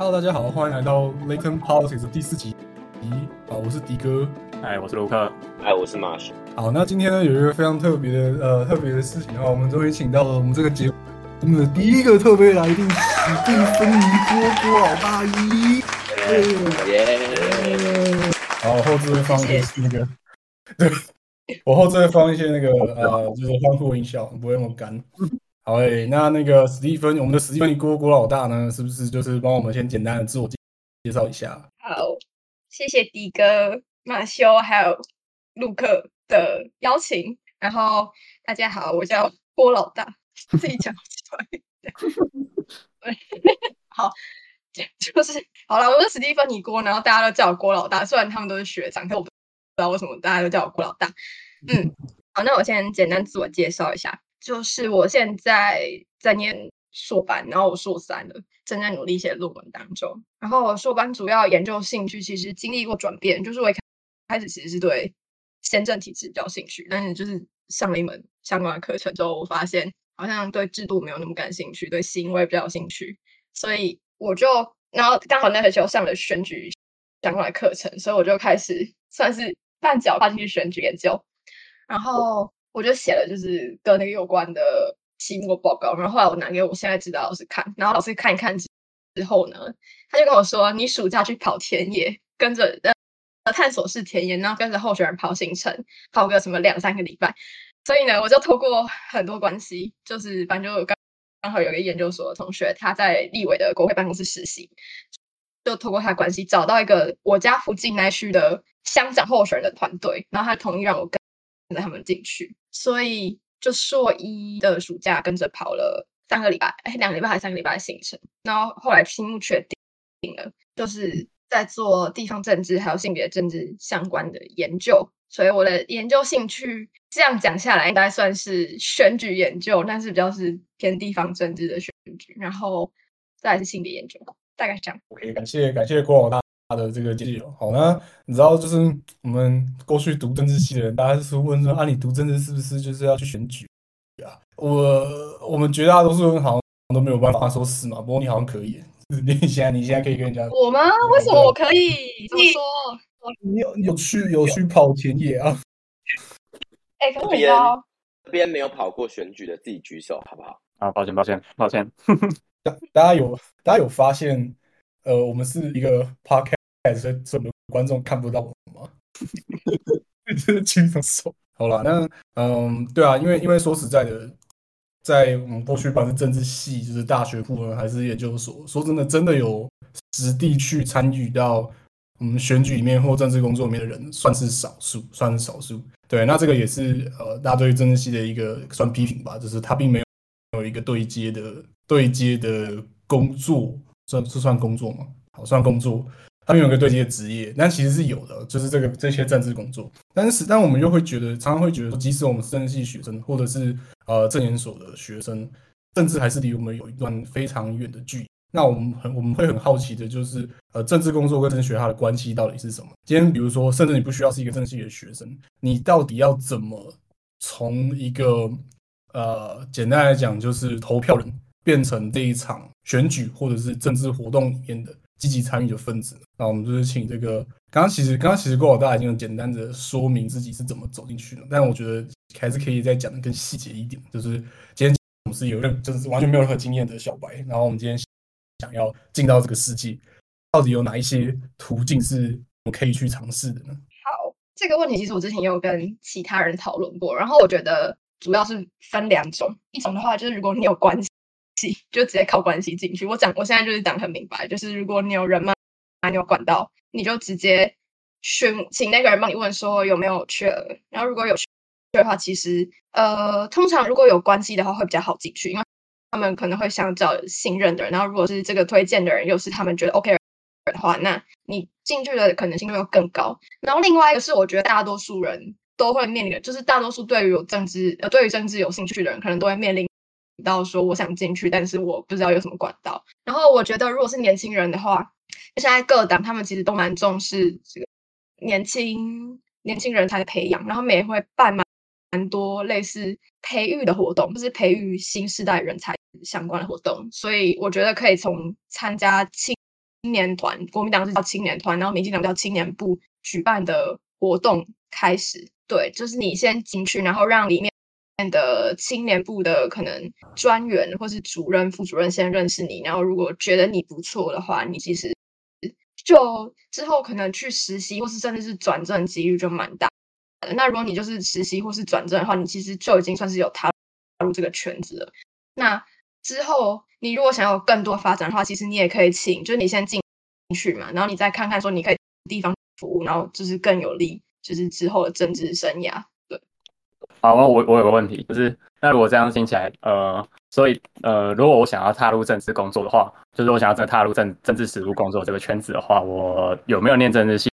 Hello，大家好，欢迎来到 Layton Politics 第四集。咦啊，我是迪哥。哎，我是卢克。哎，我是马修。好，那今天呢有一个非常特别的呃特别的事情啊，我们终于请到了我们这个节目的第一个特别来宾——史蒂芬妮波波老大姨。耶！好，后置会放一些那个，对，我后置会放一些那个呃，就是欢呼音效，不会那么干。好诶，那那个史蒂芬，我们的史蒂芬尼郭郭老大呢，是不是就是帮我们先简单的自我介绍一下？好，谢谢迪哥、马修还有陆克的邀请。然后大家好，我叫郭老大，自己讲出来。好，就是好了，我是史蒂芬尼郭，然后大家都叫我郭老大，虽然他们都是学长，但我不知道为什么大家都叫我郭老大。嗯，好，那我先简单自我介绍一下。就是我现在在念硕班，然后我硕三了，正在努力写论文当中。然后硕班主要研究兴趣其实经历过转变，就是我一开始其实是对宪政体制比较兴趣，但是就是上了一门相关的课程之后，我发现好像对制度没有那么感兴趣，对行为比较有兴趣，所以我就然后刚好那个时候上了选举相关的课程，所以我就开始算是半脚踏进去选举研究，然后。我就写了，就是跟那个有关的期末报告，然后后来我拿给我现在指导老师看，然后老师看一看之之后呢，他就跟我说：“你暑假去跑田野，跟着呃探索式田野，然后跟着候选人跑行程，跑个什么两三个礼拜。”所以呢，我就透过很多关系，就是反正就刚刚好有个研究所的同学，他在立委的国会办公室实习，就透过他关系找到一个我家附近那区的乡长候选人的团队，然后他同意让我跟 着他们进去。所以就硕一的暑假跟着跑了三个礼拜，哎，两个礼拜还是三个礼拜的行程。然后后来题目确定了，就是在做地方政治还有性别政治相关的研究。所以我的研究兴趣这样讲下来，应该算是选举研究，但是比较是偏地方政治的选举。然后再是性别研究，大概是这样。OK，感谢感谢郭老大。他的这个介绍，好那你知道，就是我们过去读政治系的人，大家是问说啊，你读政治是不是就是要去选举啊？我我们绝大多数人好像都没有办法说是嘛。不过你好像可以，你现在你现在可以跟人家我吗？为什么我可以？你说你有有去有去跑田野啊？哎，可边这边没有跑过选举的，自己举手好不好？啊，抱歉抱歉抱歉。大大家有大家有发现，呃，我们是一个 podcast。所以，所以观众看不到我吗？真 的轻松手。好了，那嗯，对啊，因为因为说实在的，在我们过去，不管是政治系，就是大学部呢，还是研究所，说真的，真的有实地去参与到我们选举里面或政治工作里面的人，算是少数，算是少数。对，那这个也是呃，大家对于政治系的一个算批评吧，就是他并没有有一个对接的对接的工作，算是算工作吗？好，算工作。他们有个对接的职业，但其实是有的，就是这个这些政治工作。但是，但我们又会觉得，常常会觉得，即使我们是政治系学生，或者是呃政研所的学生，政治还是离我们有一段非常远的距离。那我们很我们会很好奇的，就是呃政治工作跟政治学它的关系到底是什么？今天比如说，甚至你不需要是一个政治系的学生，你到底要怎么从一个呃简单来讲就是投票人，变成这一场选举或者是政治活动里面的？积极参与的分子，那我们就是请这个刚刚其实刚刚其实郭老大已经很简单的说明自己是怎么走进去的，但我觉得还是可以再讲的更细节一点。就是今天我们是有任就是完全没有任何经验的小白，然后我们今天想要进到这个世界，到底有哪一些途径是我们可以去尝试的呢？好，这个问题其实我之前也有跟其他人讨论过，然后我觉得主要是分两种，一种的话就是如果你有关系。就直接靠关系进去。我讲，我现在就是讲很明白，就是如果你有人脉，你有管道，你就直接询请那个人帮你问说有没有缺额。然后如果有缺的话，其实呃，通常如果有关系的话会比较好进去，因为他们可能会想找信任的人。然后如果是这个推荐的人又是他们觉得 OK 的话，那你进去的可能性就会更高。然后另外一个是，我觉得大多数人都会面临的，就是大多数对于有政治呃对于政治有兴趣的人，可能都会面临。到说我想进去，但是我不知道有什么管道。然后我觉得，如果是年轻人的话，现在各党他们其实都蛮重视这个年轻年轻人才的培养，然后们也会办蛮蛮多类似培育的活动，就是培育新时代人才相关的活动。所以我觉得可以从参加青年团，国民党是叫青年团，然后民进党叫青年部举办的活动开始。对，就是你先进去，然后让里面的青年部的可能专员或是主任、副主任先认识你，然后如果觉得你不错的话，你其实就之后可能去实习，或是甚至是转正几率就蛮大。那如果你就是实习或是转正的话，你其实就已经算是有踏入这个圈子了。那之后你如果想要更多发展的话，其实你也可以请，就是你先进去嘛，然后你再看看说你可以地方服务，然后就是更有利，就是之后的政治生涯。对，好，我我有个问题，就是那如果这样听起来，呃，所以呃，如果我想要踏入政治工作的话，就是我想要真踏入政政治实务工作这个圈子的话，我有没有念政治系，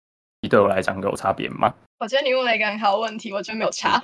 对我来讲有差别吗？我觉得你问了一个很好的问题，我觉得没有差。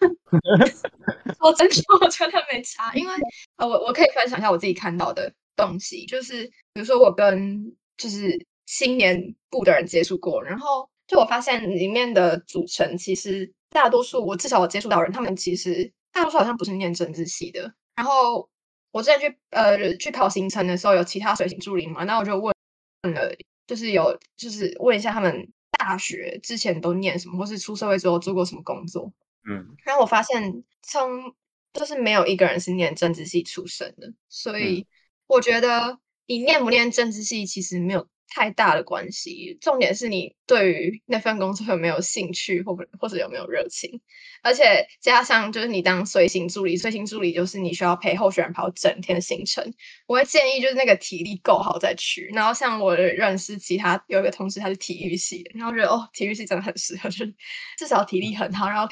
我真的我觉得没差，因为呃，我我可以分享一下我自己看到的东西，就是比如说我跟就是青年部的人接触过，然后就我发现里面的组成其实大多数我至少我接触到人，他们其实大多数好像不是念政治系的。然后我之前去呃去跑行程的时候，有其他随行助理嘛，那我就问问了，就是有就是问一下他们大学之前都念什么，或是出社会之后做过什么工作。嗯，然后我发现，从就是没有一个人是念政治系出身的，所以我觉得你念不念政治系其实没有太大的关系，重点是你对于那份工作有没有兴趣，或或者有没有热情，而且加上就是你当随行助理，随行助理就是你需要陪候选人跑整天的行程，我会建议就是那个体力够好再去。然后像我认识其他有一个同事他是体育系的，然后觉得哦体育系真的很适合，就是至少体力很好，然后。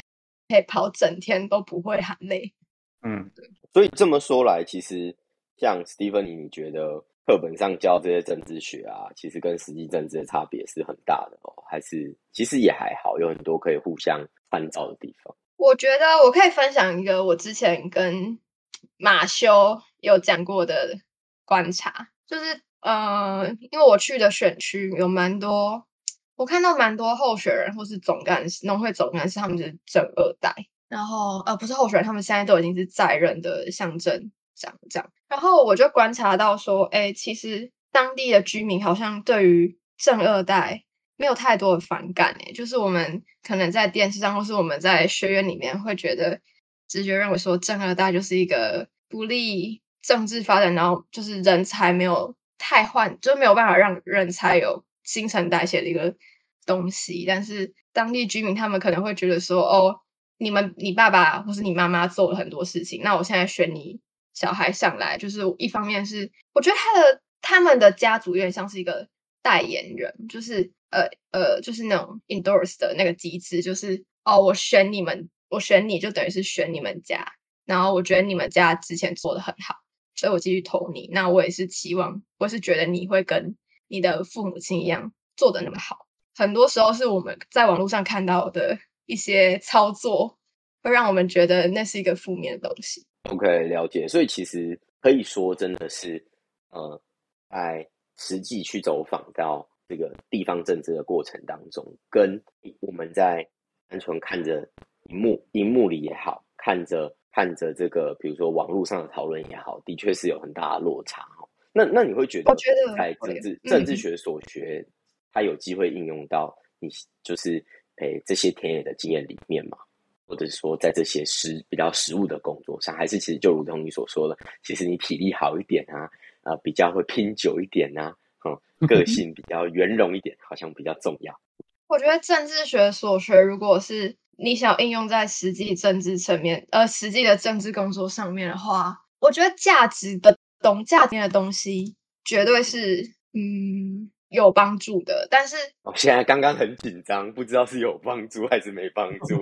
可以跑整天都不会喊累，嗯，对。所以这么说来，其实像史蒂芬妮，你觉得课本上教这些政治学啊，其实跟实际政治的差别是很大的哦？还是其实也还好，有很多可以互相参照的地方？我觉得我可以分享一个我之前跟马修有讲过的观察，就是呃，因为我去的选区有蛮多。我看到蛮多候选人或是总干事、农会总干事，他们是正二代，然后呃不是候选人，他们现在都已经是在任的乡镇长这样。然后我就观察到说，哎，其实当地的居民好像对于正二代没有太多的反感，哎，就是我们可能在电视上或是我们在学院里面会觉得直觉认为说正二代就是一个不利政治发展，然后就是人才没有太换，就没有办法让人才有。新陈代谢的一个东西，但是当地居民他们可能会觉得说：“哦，你们你爸爸或是你妈妈做了很多事情，那我现在选你小孩上来，就是一方面是我觉得他的他们的家族有点像是一个代言人，就是呃呃，就是那种 endorse 的那个机制，就是哦，我选你们，我选你就等于是选你们家，然后我觉得你们家之前做的很好，所以我继续投你。那我也是期望，我是觉得你会跟。你的父母亲一样做的那么好，很多时候是我们在网络上看到的一些操作，会让我们觉得那是一个负面的东西。OK，了解。所以其实可以说，真的是，呃，在实际去走访到这个地方政治的过程当中，跟我们在单纯看着荧幕、荧幕里也好，看着看着这个，比如说网络上的讨论也好，的确是有很大的落差哦。那那你会觉得，在政治政治学所学，它有机会应用到你就是诶这些田野的经验里面吗？或者是说，在这些实比较实务的工作上，还是其实就如同你所说的，其实你体力好一点啊，呃，比较会拼久一点啊，嗯，个性比较圆融一点，好像比较重要。我觉得政治学所学，如果是你想应用在实际政治层面，呃，实际的政治工作上面的话，我觉得价值的。懂价值的东西绝对是嗯有帮助的，但是我现在刚刚很紧张，不知道是有帮助还是没帮助，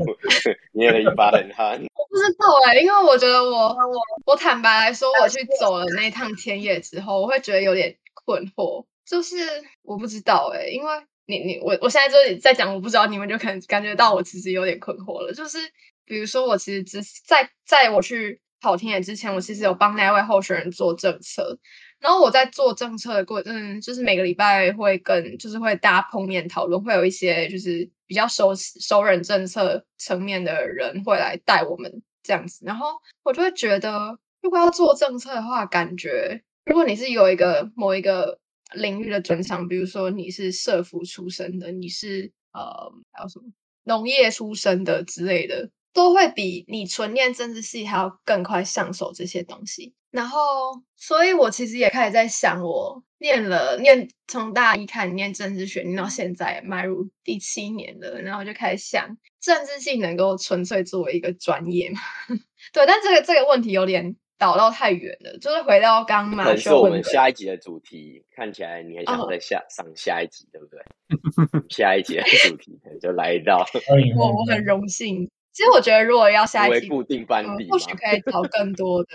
捏了一把冷汗。我不知道哎，因为我觉得我我我坦白来说，我去走了那趟田野之后，我会觉得有点困惑，就是我不知道哎，因为你你我我现在这里在讲，我不知道你们就可能感觉到我其实有点困惑了，就是比如说我其实只在在我去。跑田野之前，我其实有帮那位候选人做政策，然后我在做政策的过程，就是每个礼拜会跟，就是会大家碰面讨论，会有一些就是比较熟熟人政策层面的人会来带我们这样子，然后我就会觉得，如果要做政策的话，感觉如果你是有一个某一个领域的专长，比如说你是社服出身的，你是呃还有什么农业出身的之类的，都会比你纯念政治系还要更快上手这些东西。然后，所以我其实也开始在想，我念了念从大一开始念政治学，念到现在迈入第七年了，然后就开始想，政治系能够纯粹作为一个专业吗？对，但这个这个问题有点。导到太远了，就是回到刚马是我们下一集的主题。看起来你很想再下上下一集，对不对？下一集的主题就来到。我我很荣幸。其实我觉得，如果要下一集固定班底，或许可以找更多的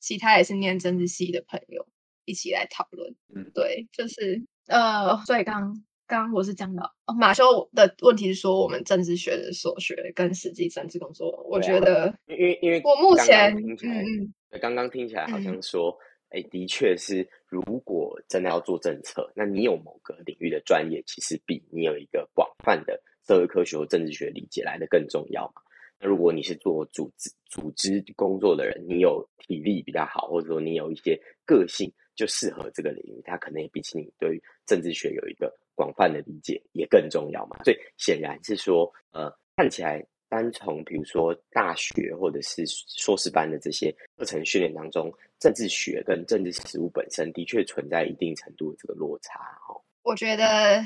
其他也是念政治系的朋友一起来讨论。嗯，对，就是呃，所以刚刚我是讲到马修的问题是说，我们政治学的所学跟实际政治工作，我觉得，因为因为我目前嗯嗯。刚刚听起来好像说，哎，的确是，如果真的要做政策，那你有某个领域的专业，其实比你有一个广泛的社会科学或政治学理解来的更重要嘛。那如果你是做组织组织工作的人，你有体力比较好，或者说你有一些个性就适合这个领域，它可能也比起你对于政治学有一个广泛的理解也更重要嘛。所以显然是说，呃，看起来。单从比如说大学或者是硕士班的这些课程训练当中，政治学跟政治实务本身的确存在一定程度的这个落差哦。我觉得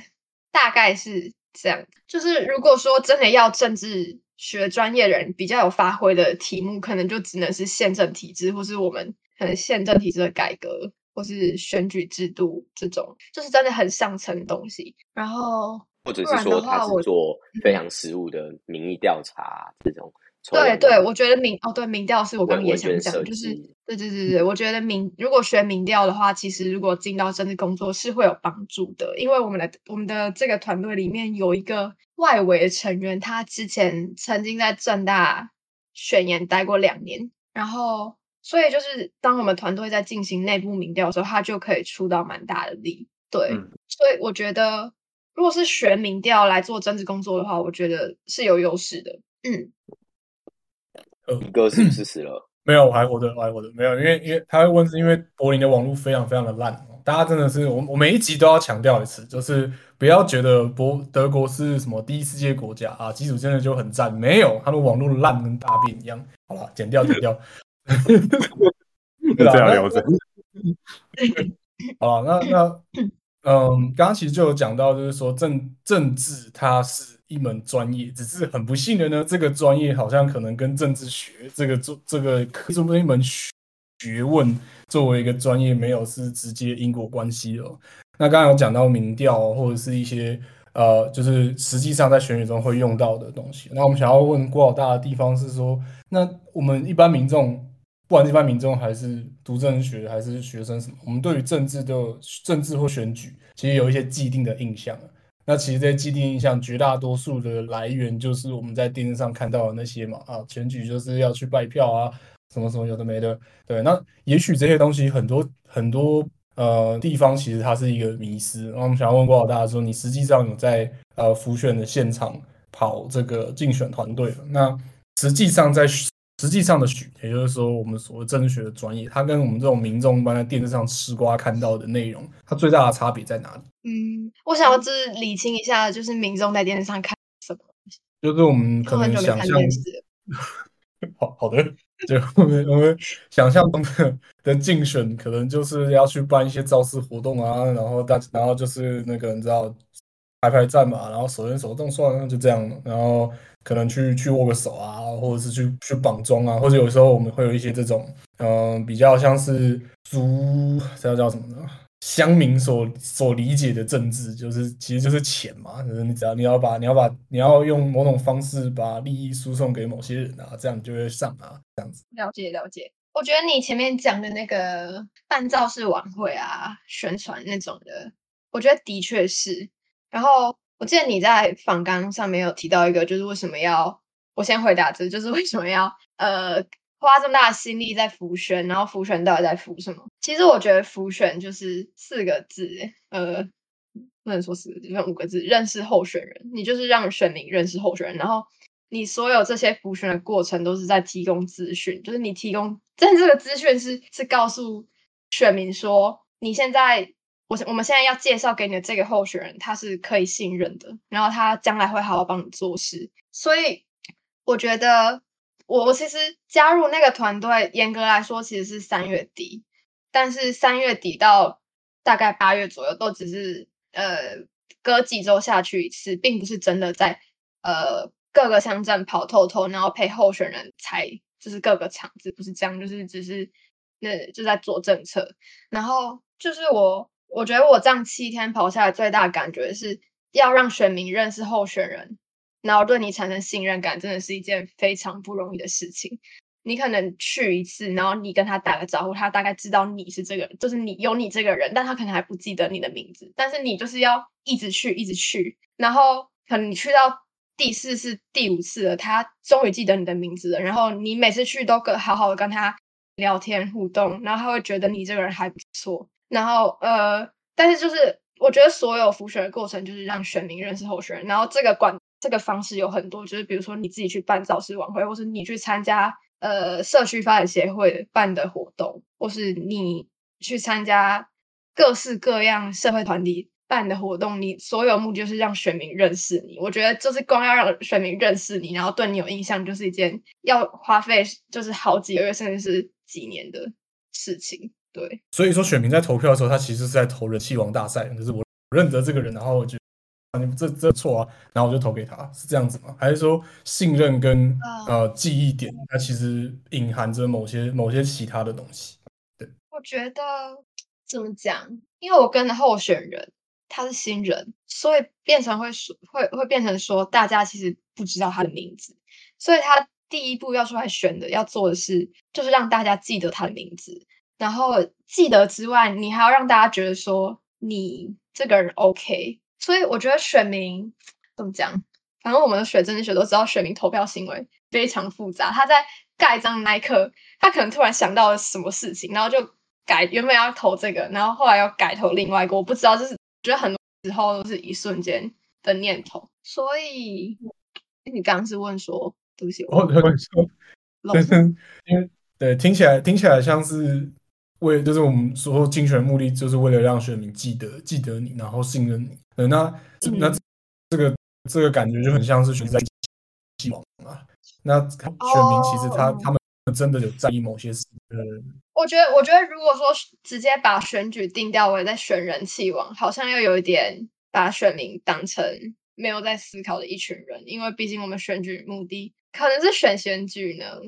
大概是这样，就是如果说真的要政治学专业人比较有发挥的题目，可能就只能是宪政体制，或是我们可能宪政体制的改革，或是选举制度这种，就是真的很上层的东西。然后。或者是说他是做非常实务的民意调查这种，对对，我觉得民哦对民调是我刚刚也想讲，就是对对对对，我觉得民如果学民调的话，其实如果进到政治工作是会有帮助的，因为我们的我们的这个团队里面有一个外围的成员，他之前曾经在正大选研待过两年，然后所以就是当我们团队在进行内部民调的时候，他就可以出到蛮大的力，对，所以我觉得。如果是学民调来做政治工作的话，我觉得是有优势的。嗯，呃，哥是不是死了？没有，我还活着，我还活着。没有，因为因为他会问，是因为柏林的网络非常非常的烂。大家真的是，我我每一集都要强调一次，就是不要觉得博德国是什么第一世界国家啊，基础真的就很赞。没有，他们网络烂跟大便一样。好了，剪掉，剪掉。这样聊着。好了，那那。嗯，刚刚其实就有讲到，就是说政政治它是一门专业，只是很不幸的呢，这个专业好像可能跟政治学这个做这个科这么一门学问作为一个专业没有是直接因果关系哦。那刚刚有讲到民调或者是一些呃，就是实际上在选举中会用到的东西。那我们想要问郭老大的地方是说，那我们一般民众。不管一般民众还是读政治学还是学生什么，我们对于政治的政治或选举，其实有一些既定的印象。那其实这些既定印象，绝大多数的来源就是我们在电视上看到的那些嘛。啊，选举就是要去拜票啊，什么什么有的没的。对，那也许这些东西很多很多呃地方其实它是一个迷失。那我们想要问郭老大说，你实际上有在呃浮选的现场跑这个竞选团队那实际上在。实际上的学，也就是说，我们所谓政治学的专业，它跟我们这种民众一般在电视上吃瓜看到的内容，它最大的差别在哪里？嗯，我想要就是理清一下，就是民众在电视上看什么东西，就是我们可能想象，好 好的，就我们我们想象中的的竞选，可能就是要去办一些造势活动啊，然后大然后就是那个你知道排排站嘛，然后手牵手动算了，就这样，然后。可能去去握个手啊，或者是去去绑桩啊，或者有时候我们会有一些这种，嗯，比较像是族，这叫叫什么呢？乡民所所理解的政治，就是其实就是钱嘛，就是你只要你要把你要把你要用某种方式把利益输送给某些人啊，这样就会上啊，这样子。了解了解，我觉得你前面讲的那个办造势晚会啊，宣传那种的，我觉得的确是，然后。我记得你在访纲上面有提到一个，就是为什么要我先回答这，就是为什么要呃花这么大的心力在浮选，然后浮选到底在浮什么？其实我觉得浮选就是四个字，呃，不能说四个字，就五个字，认识候选人。你就是让选民认识候选人，然后你所有这些浮选的过程都是在提供资讯，就是你提供，但这个资讯是是告诉选民说，你现在。我我们现在要介绍给你的这个候选人，他是可以信任的，然后他将来会好好帮你做事。所以我觉得，我我其实加入那个团队，严格来说其实是三月底，但是三月底到大概八月左右，都只是呃隔几周下去一次，并不是真的在呃各个乡镇跑透透，然后陪候选人才就是各个场子，不是这样，就是只是那就在做政策，然后就是我。我觉得我这样七天跑下来，最大的感觉是要让选民认识候选人，然后对你产生信任感，真的是一件非常不容易的事情。你可能去一次，然后你跟他打个招呼，他大概知道你是这个，就是你有你这个人，但他可能还不记得你的名字。但是你就是要一直去，一直去，然后可能你去到第四次、第五次了，他终于记得你的名字了。然后你每次去都跟好好的跟他聊天互动，然后他会觉得你这个人还不错。然后呃，但是就是我觉得所有复选的过程就是让选民认识候选人，然后这个管这个方式有很多，就是比如说你自己去办造势晚会，或是你去参加呃社区发展协会办的活动，或是你去参加各式各样社会团体办的活动，你所有目的就是让选民认识你。我觉得就是光要让选民认识你，然后对你有印象，就是一件要花费就是好几个月甚至是几年的事情。对，所以说选民在投票的时候，他其实是在投人气王大赛，就是我认得这个人，然后我就啊，你这这错啊，然后我就投给他，是这样子吗？还是说信任跟呃记忆点，它其实隐含着某些某些其他的东西？对，我觉得怎么讲？因为我跟的候选人他是新人，所以变成会说会会变成说，大家其实不知道他的名字，所以他第一步要出来选的，要做的是就是让大家记得他的名字。然后记得之外，你还要让大家觉得说你这个人 OK。所以我觉得选民怎么讲？反正我们的学政治学都知道，选民投票行为非常复杂。他在盖章那一刻，他可能突然想到了什么事情，然后就改原本要投这个，然后后来又改投另外一个。我不知道，就是觉得很多时候都是一瞬间的念头。所以你刚刚是问说，对不起，我问说，因为对听起来听起来像是。为就是我们说竞选目的，就是为了让选民记得记得你，然后信任你。那那这个这个感觉就很像是选在希望啊。那选民其实他他们真的有在意某些事。我觉得我觉得如果说直接把选举定调为在选人气王，好像又有一点把选民当成没有在思考的一群人。因为毕竟我们选举目的可能是选选举呢。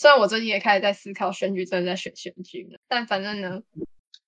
虽然我最近也开始在思考选举，真的在选选举呢，但反正呢，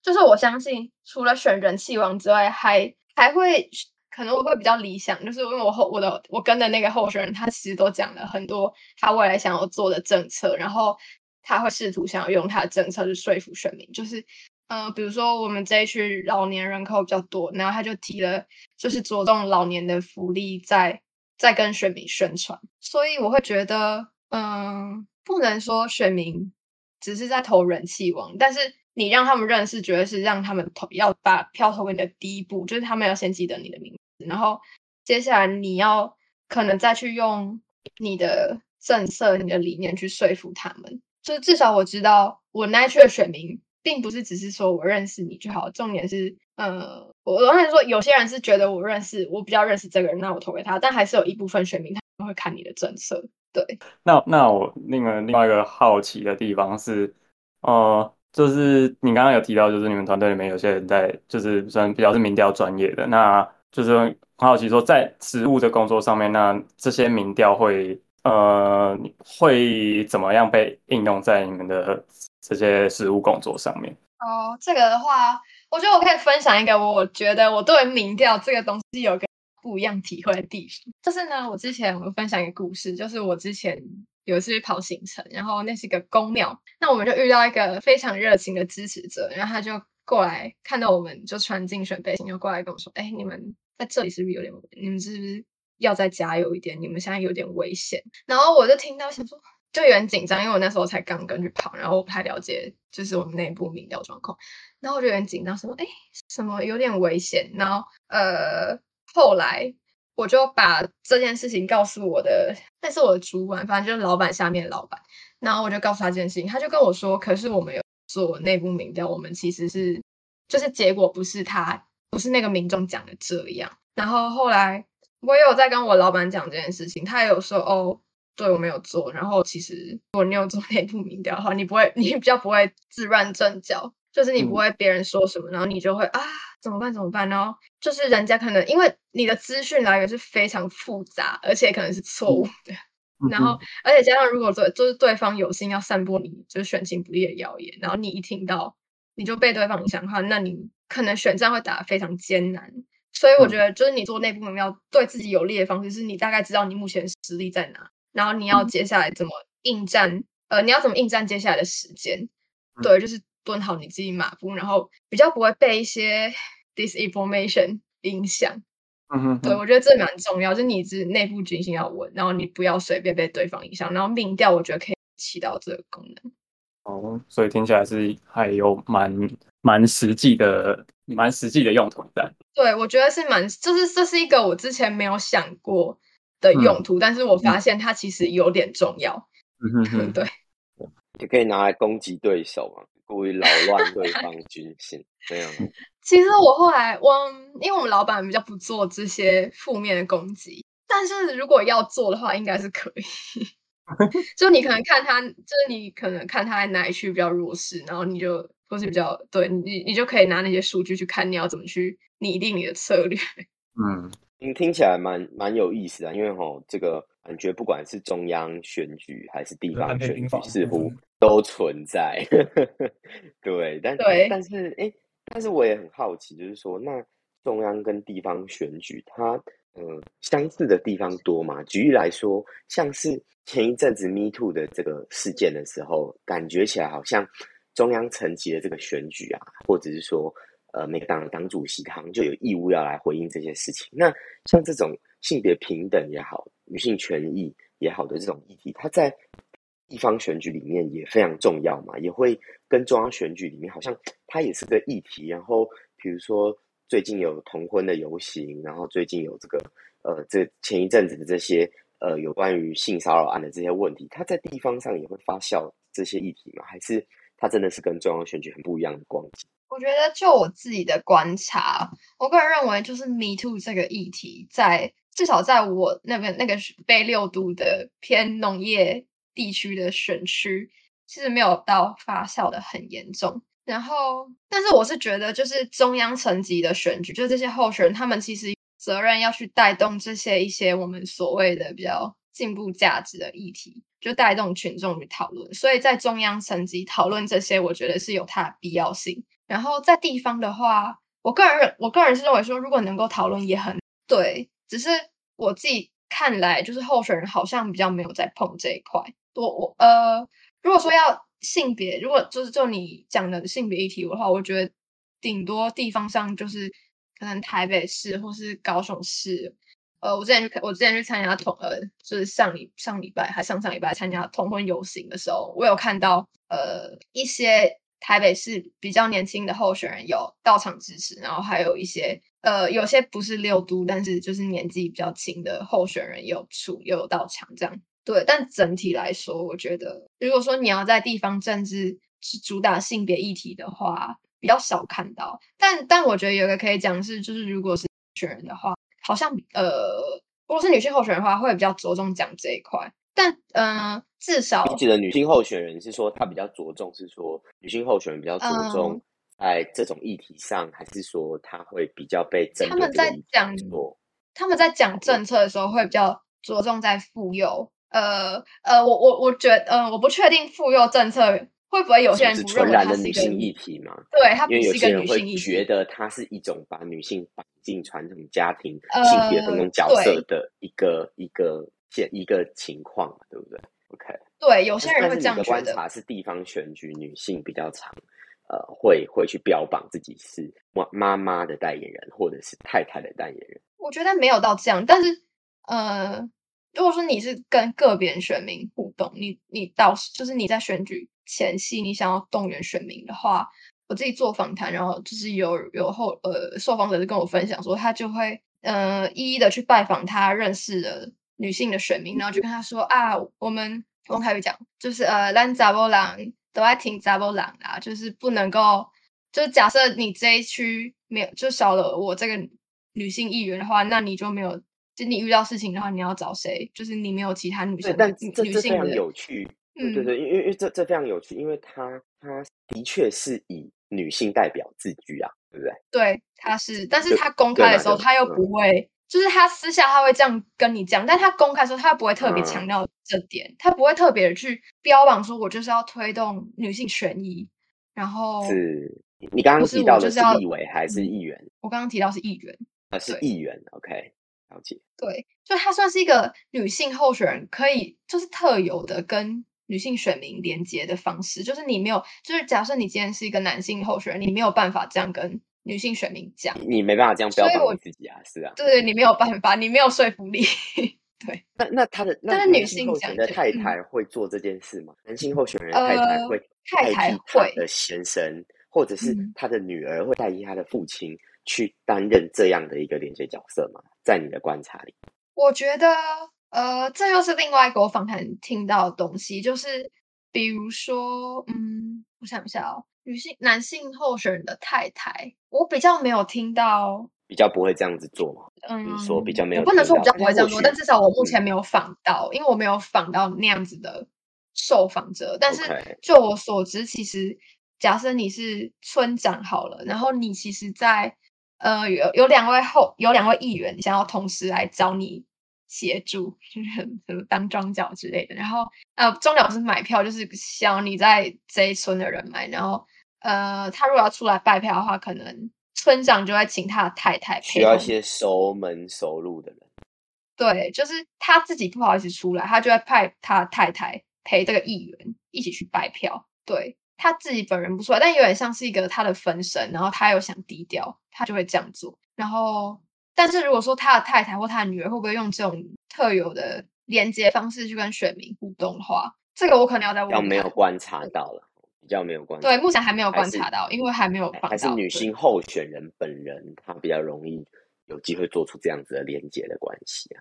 就是我相信，除了选人气王之外，还还会可能我会比较理想，就是因为我后我的我跟的那个候选人，他其实都讲了很多他未来想要做的政策，然后他会试图想要用他的政策去说服选民，就是嗯，比如说我们这一区老年人口比较多，然后他就提了，就是着重老年的福利，在在跟选民宣传，所以我会觉得嗯。不能说选民只是在投人气王，但是你让他们认识，绝对是让他们投要把票投给你的第一步，就是他们要先记得你的名字，然后接下来你要可能再去用你的政策、你的理念去说服他们。就至少我知道，我那区的选民并不是只是说我认识你就好，重点是，呃，我刚才说有些人是觉得我认识，我比较认识这个人，那我投给他，但还是有一部分选民他们会看你的政策。对，那那我另外另外一个好奇的地方是，呃，就是你刚刚有提到，就是你们团队里面有些人在，就是算比较是民调专业的，那就是很好奇说，在实务的工作上面，那这些民调会呃会怎么样被应用在你们的这些实务工作上面？哦，这个的话，我觉得我可以分享一个，我觉得我对民调这个东西有个。不一样体会的地方，就是呢，我之前我分享一个故事，就是我之前有一次去跑行程，然后那是一个公庙，那我们就遇到一个非常热情的支持者，然后他就过来看到我们就穿竞选背心，就过来跟我说：“哎，你们在这里是不是有点？你们是不是要再加油一点？你们现在有点危险。”然后我就听到想说，就有点紧张，因为我那时候才刚跟去跑，然后我不太了解就是我们内部民调状况，然后我就有点紧张，说：“哎，什么有点危险？”然后呃。后来我就把这件事情告诉我的，那是我的主管，反正就是老板下面的老板。然后我就告诉他这件事情，他就跟我说：“可是我们有做内部民调，我们其实是就是结果不是他不是那个民众讲的这样。然后后来我也有在跟我老板讲这件事情，他也有说哦，对我没有做。然后其实如果你有做内部民调的话，你不会，你比较不会自乱阵脚，就是你不会别人说什么，然后你就会啊怎么办怎么办？然后就是人家可能因为你的资讯来源是非常复杂，而且可能是错误的。然后，而且加上，如果说就是对方有心要散播你就是选情不利的谣言，然后你一听到你就被对方影响的话，那你可能选战会打得非常艰难。所以我觉得，就是你做内部民调对自己有利的方式，是你大概知道你目前实力在哪，然后你要接下来怎么应战，呃，你要怎么应战接下来的时间，对，就是蹲好你自己马步，然后比较不会被一些 disinformation 影响。嗯哼，对，我觉得这蛮重要，就是你自内部军心要稳，然后你不要随便被对方影响，然后民调我觉得可以起到这个功能。哦，所以听起来是还有蛮蛮实际的、蛮实际的用途在。对，我觉得是蛮，就是这是一个我之前没有想过的用途，但是我发现它其实有点重要。嗯哼 哼，对，也可以拿来攻击对手嘛，故意扰乱对方军心这样。其实我后来，我因为我们老板比较不做这些负面的攻击，但是如果要做的话，应该是可以。就你可能看他，就是你可能看他在哪一区比较弱势，然后你就或是比较对你，你就可以拿那些数据去看你要怎么去拟定你的策略。嗯，听听起来蛮蛮有意思的，因为吼这个感觉不管是中央选举还是地方选举，似乎都存在。对，但对，但是哎。但是我也很好奇，就是说，那中央跟地方选举，它呃相似的地方多吗？举例来说，像是前一阵子 Me Too 的这个事件的时候，感觉起来好像中央层级的这个选举啊，或者是说呃每个党的党主席，他们就有义务要来回应这些事情。那像这种性别平等也好，女性权益也好的这种议题，它在地方选举里面也非常重要嘛，也会跟中央选举里面好像它也是个议题。然后比如说最近有同婚的游行，然后最近有这个呃这前一阵子的这些呃有关于性骚扰案的这些问题，它在地方上也会发酵这些议题吗？还是它真的是跟中央选举很不一样的光景？我觉得就我自己的观察，我个人认为就是 Me Too 这个议题，在至少在我那边那个被六都的偏农业。地区的选区其实没有到发酵的很严重，然后，但是我是觉得，就是中央层级的选举，就这些候选人，他们其实责任要去带动这些一些我们所谓的比较进步价值的议题，就带动群众去讨论。所以在中央层级讨论这些，我觉得是有它的必要性。然后在地方的话，我个人，我个人是认为说，如果能够讨论也很对，只是我自己看来，就是候选人好像比较没有在碰这一块。我我呃，如果说要性别，如果就是就你讲的性别议题的话，我觉得顶多地方上就是可能台北市或是高雄市。呃，我之前去我之前去参加同呃，就是上礼上礼拜还上上礼拜参加同婚游行的时候，我有看到呃一些台北市比较年轻的候选人有到场支持，然后还有一些呃有些不是六都，但是就是年纪比较轻的候选人有出又有到场这样。对，但整体来说，我觉得，如果说你要在地方政治是主打性别议题的话，比较少看到。但但我觉得有一个可以讲是，就是如果是选人的话，好像呃，如果是女性候选人的话，会比较着重讲这一块。但嗯，至少你指的女性候选人是说她比较着重，是说女性候选人比较着重在这种议题上，还是说他会比较被他们在讲他们在讲政策的时候会比较着重在妇幼。呃呃，我我我觉得，呃，我不确定妇幼政策会不会有些人不认为它是女性议题嘛？对，它不是一个女性议题。觉得它是一种把女性绑进传统家庭性别分工角色的一个一个现一个情况，对不对？OK，对，有些人会这样观察，是地方选举女性比较常，呃，会会去标榜自己是妈妈妈的代言人，或者是太太的代言人。我觉得没有到这样，但是呃。如果说你是跟个别选民互动，你你到就是你在选举前夕，你想要动员选民的话，我自己做访谈，然后就是有有后呃受访者就跟我分享说，他就会呃一一的去拜访他认识的女性的选民，然后就跟他说啊，我们用台语讲，就是呃，咱查波郎都爱听查波郎啦，就是不能够就是假设你这一区没有，就少了我这个女性议员的话，那你就没有，就你遇到事情的话，你要找谁？就是你没有其他女对，生的，但女这这非常女性的，有趣。对对嗯，对，因为因为这这非常有趣，因为他他的确是以女性代表自居啊，对不对？对，他是，但是对他公开的时候，对嘛他又嗯不会，就是他私下他会这样跟你讲，但他公开的时候，他不会特别强嗯调这点，他不会特别的去标榜说我就是要推动女性权益，然后是你你刚刚是提到的是要立委还是嗯议员？我刚刚提到是议员，呃，是议员，OK，了解。对，就他算是一个女性候选人，可以就是特有的跟女性选民连接的方式，就是你没有，就是假设你今天是一个男性候选人，你没有办法这样跟女性选民讲，你你没办法这样标榜自己啊，是啊。对你没有办法，你没有说服力。对，那那他的那但是女男性性候选的太太会做这件事吗？男性候选人的太太呃会代太太会的先生，或者是嗯他的女儿会代替他的父亲去担任这样的一个连接角色吗？在你的观察里，我觉得，呃，这又是另外一个我访谈听到的东西，就是比如说，嗯，我想一下哦，女性、男性候选人的太太，我比较没有听到比较不会这样子做嘛？嗯，说比较没有我不能说比较不会这样做，但至少我目前嗯没有访到，因为我没有访到那样子的受访者。但是就我所知，其实假设你是村长好了，然后你其实在呃有有两位后有两位议员想要同时来找你协助，就 是什么当庄脚之类的。然后呃，庄脚不是买票，就是想要你在这一村的人买。然后呃，他如果要出来拜票的话，可能村长就会请他的太太需要一些熟门熟路的人。对，就是他自己不好意思出来，他就会派他太太陪这个议员一起去拜票。对他自己本人不出来，但有点像是一个他的分身，然后他又想低调，他就会这样做。然后，但是如果说他的太太或他的女儿会不会用这种特有的连接方式去跟选民互动的话，这个我可能要再比较问看没有观察到了，比较没有观察。对，目前还没有观察到，因为还没有还是女性候选人本人，她比较容易有机会做出这样子的连接的关系啊。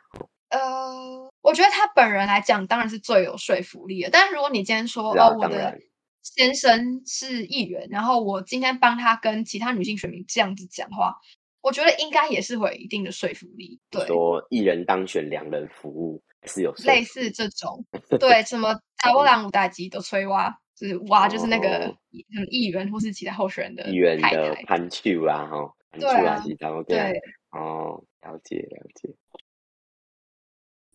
呃，我觉得她本人来讲，当然是最有说服力的。但是如果你今天说，啊哦，我的先生是议员，然后我今天帮他跟其他女性选民这样子讲话，我觉得应该也是会有一定的说服力。对，说一人当选，两人服务是有说类似这种，对，什么查波兰五代机都催挖，就是挖，就是那个哦什么议员或是其他候选人的议员。的攀丘啦，哈，攀丘对啊啦，其他 OK 啊对，哦，了解了解。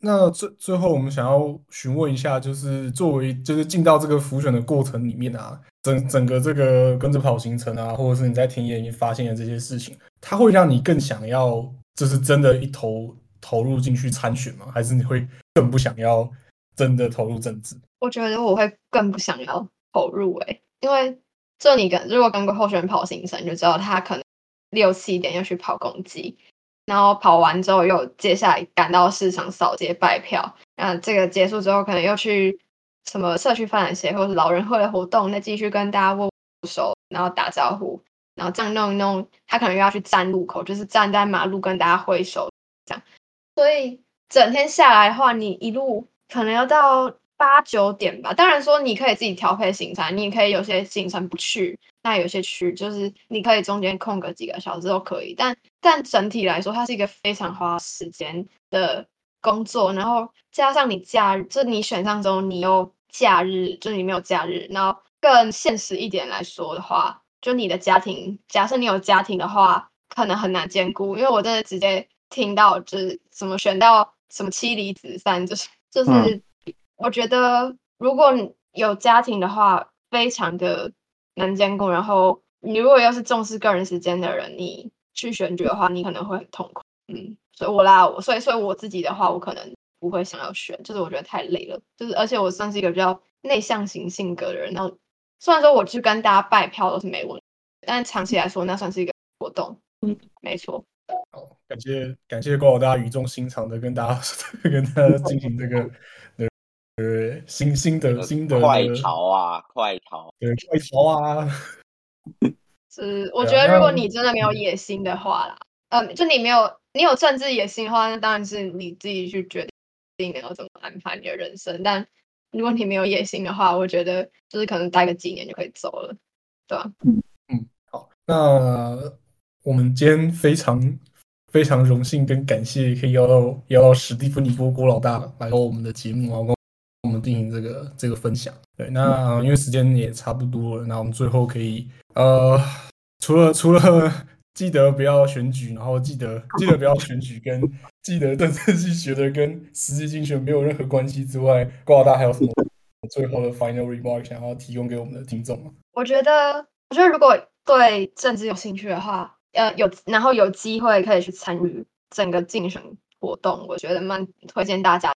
那最最后，我们想要询问一下，就是作为就是进到这个浮选的过程里面啊，整整个这个跟着跑行程啊，或者是你在田野里发现的这些事情，它会让你更想要，就是真的一头投入进去参选吗？还是你会更不想要真的投入政治？我觉得我会更不想要投入诶、因为这你跟如果跟个候选人跑行程，就知道他可能六七点要去跑公鸡，然后跑完之后又接下来赶到市场扫街拜票，那这个结束之后可能又去什么社区发展协会或者老人会的活动，再继续跟大家握手，然后打招呼，然后这样弄一弄，他可能又要去站路口，就是站在马路跟大家挥手这样，所以整天下来的话，你一路可能要到八九点吧。当然说你可以自己调配行程，你也可以有些行程不去，那有些去就是你可以中间空个几个小时都可以。但但整体来说，它是一个非常花时间的工作，然后加上你假日，就你选上之后你又假日，就是你没有假日，然后更现实一点来说的话，就你的家庭，假设你有家庭的话，可能很难兼顾，因为我真的直接听到就是怎么选到什么妻离子散，就是就是、我觉得如果有家庭的话，非常的难兼顾。然后你如果要是重视个人时间的人，你去选举的话，你可能会很痛苦。嗯，所以我啦，我所以所以我自己的话，我可能不会想要选，就是我觉得太累了。就是而且我算是一个比较内向型性格的人，然后虽然说我去跟大家拜票都是没问题，但长期来说，那算是一个活动。嗯，没错。好，感谢感谢郭老大语重心长的跟大家 跟大家进行这个呃新新的新的快逃啊，快逃！对快逃啊！是，我觉得如果你真的没有嗯野心的话啦，嗯，就你没有你有政治野心的话，那当然是你自己去决定你要怎么安排你的人生。但如果你没有野心的话，我觉得就是可能待个几年就可以走了，对吧、嗯，好，那我们今天非常非常荣幸跟感谢，可以邀到邀到史蒂芬尼波郭老大来到我们的节目啊，跟我们进行这个这个分享。对，那因为时间也差不多了，那我们最后可以呃，除了除了 记得不要选举，然后记得 记得不要选举，跟记得政治系学的跟实际竞选没有任何关系之外，郭老大还有什么 最后的 final remark 想要提供给我们的听众吗？我觉得，我觉得如果对政治有兴趣的话，呃，有然后有机会可以去参与整个竞选活动，我觉得蛮推荐大家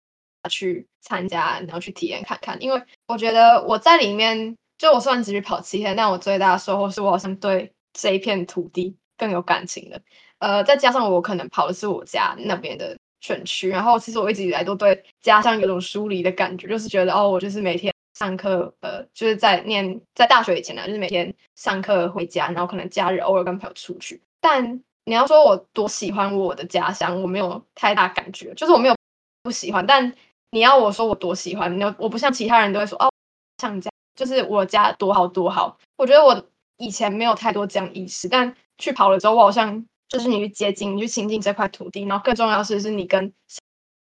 去参加，然后去体验看看。因为我觉得我在里面，就我虽然只是跑七天，但我最大的收获是我好像对这一片土地更有感情了。呃，再加上我可能跑的是我家那边的选区，然后其实我一直以来都对家乡有种疏离的感觉，就是觉得哦，我就是每天。上课，呃，就是在念在大学以前呢，就是每天上课回家，然后可能假日偶尔跟朋友出去。但你要说我多喜欢我的家乡，我没有太大感觉，就是我没有不喜欢。但你要我说我多喜欢，你要我不像其他人都会说哦，像你家就是我家多好多好。我觉得我以前没有太多这样意识，但去跑了之后，我好像就是你去接近，你去亲近这块土地，然后更重要是，是你跟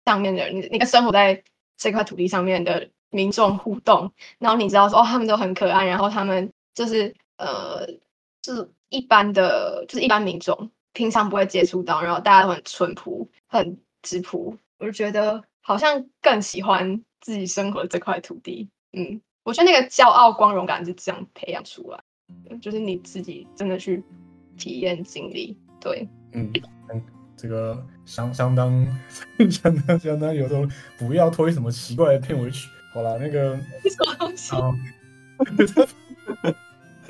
上面的人，你跟生活在这块土地上面的。民众互动，然后你知道说哦，他们都很可爱，然后他们就是呃，就是一般的，就是一般民众平常不会接触到，然后大家都很淳朴、很质朴，我就觉得好像更喜欢自己生活的这块土地。嗯，我觉得那个骄傲、光荣感是这样培养出来，就是你自己真的去体验经历。对，嗯嗯，这个相相当 相当相当有种不要推什么奇怪的片尾曲。好了，那个什么东西？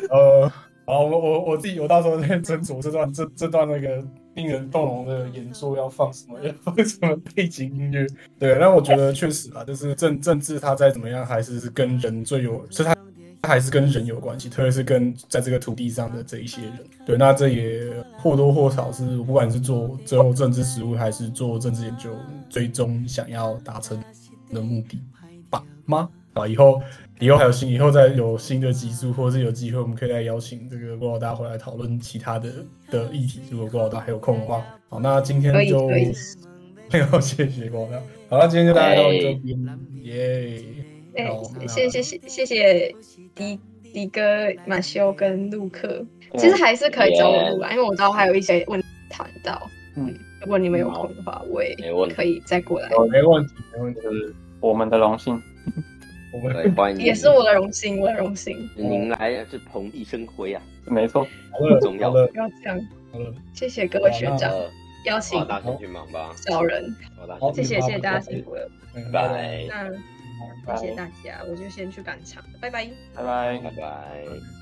呃，好，我我我自己，我到时候再斟酌这段这这段那个令人动容的演说要放什么，要放什么背景音乐。对，那我觉得确实啊，就是政政治它再怎么样，还是跟人最有，是它它还是跟人有关系，特别是跟在这个土地上的这一些人。对，那这也或多或少是不管是做最后政治实务，还是做政治研究，最终想要达成的目的。吗？啊，以后以后还有新，以后再有新的集数，或者是有机会，我们可以再邀请这个郭老大回来讨论其他的的议题。如果郭老大还有空的话，好，那今天就 没有谢谢郭老大。好了，今天就大家到这边，耶！哎，谢谢谢谢谢迪迪哥、马修跟陆克，其实还是可以找我录啊，因为我知道还有一些问谈到。嗯，如果你们有空的话，我也可以再过来。没问题，没问题。我们的荣幸，我们欢迎，也是我的荣幸，我的荣幸。您来是蓬荜生辉啊，没错，很重要。的。不要这样，谢谢各位学长。邀请，大家去忙吧，找人，谢谢谢谢大家辛苦了，拜拜。那谢谢大家，我就先去赶场，拜拜，拜拜，拜拜。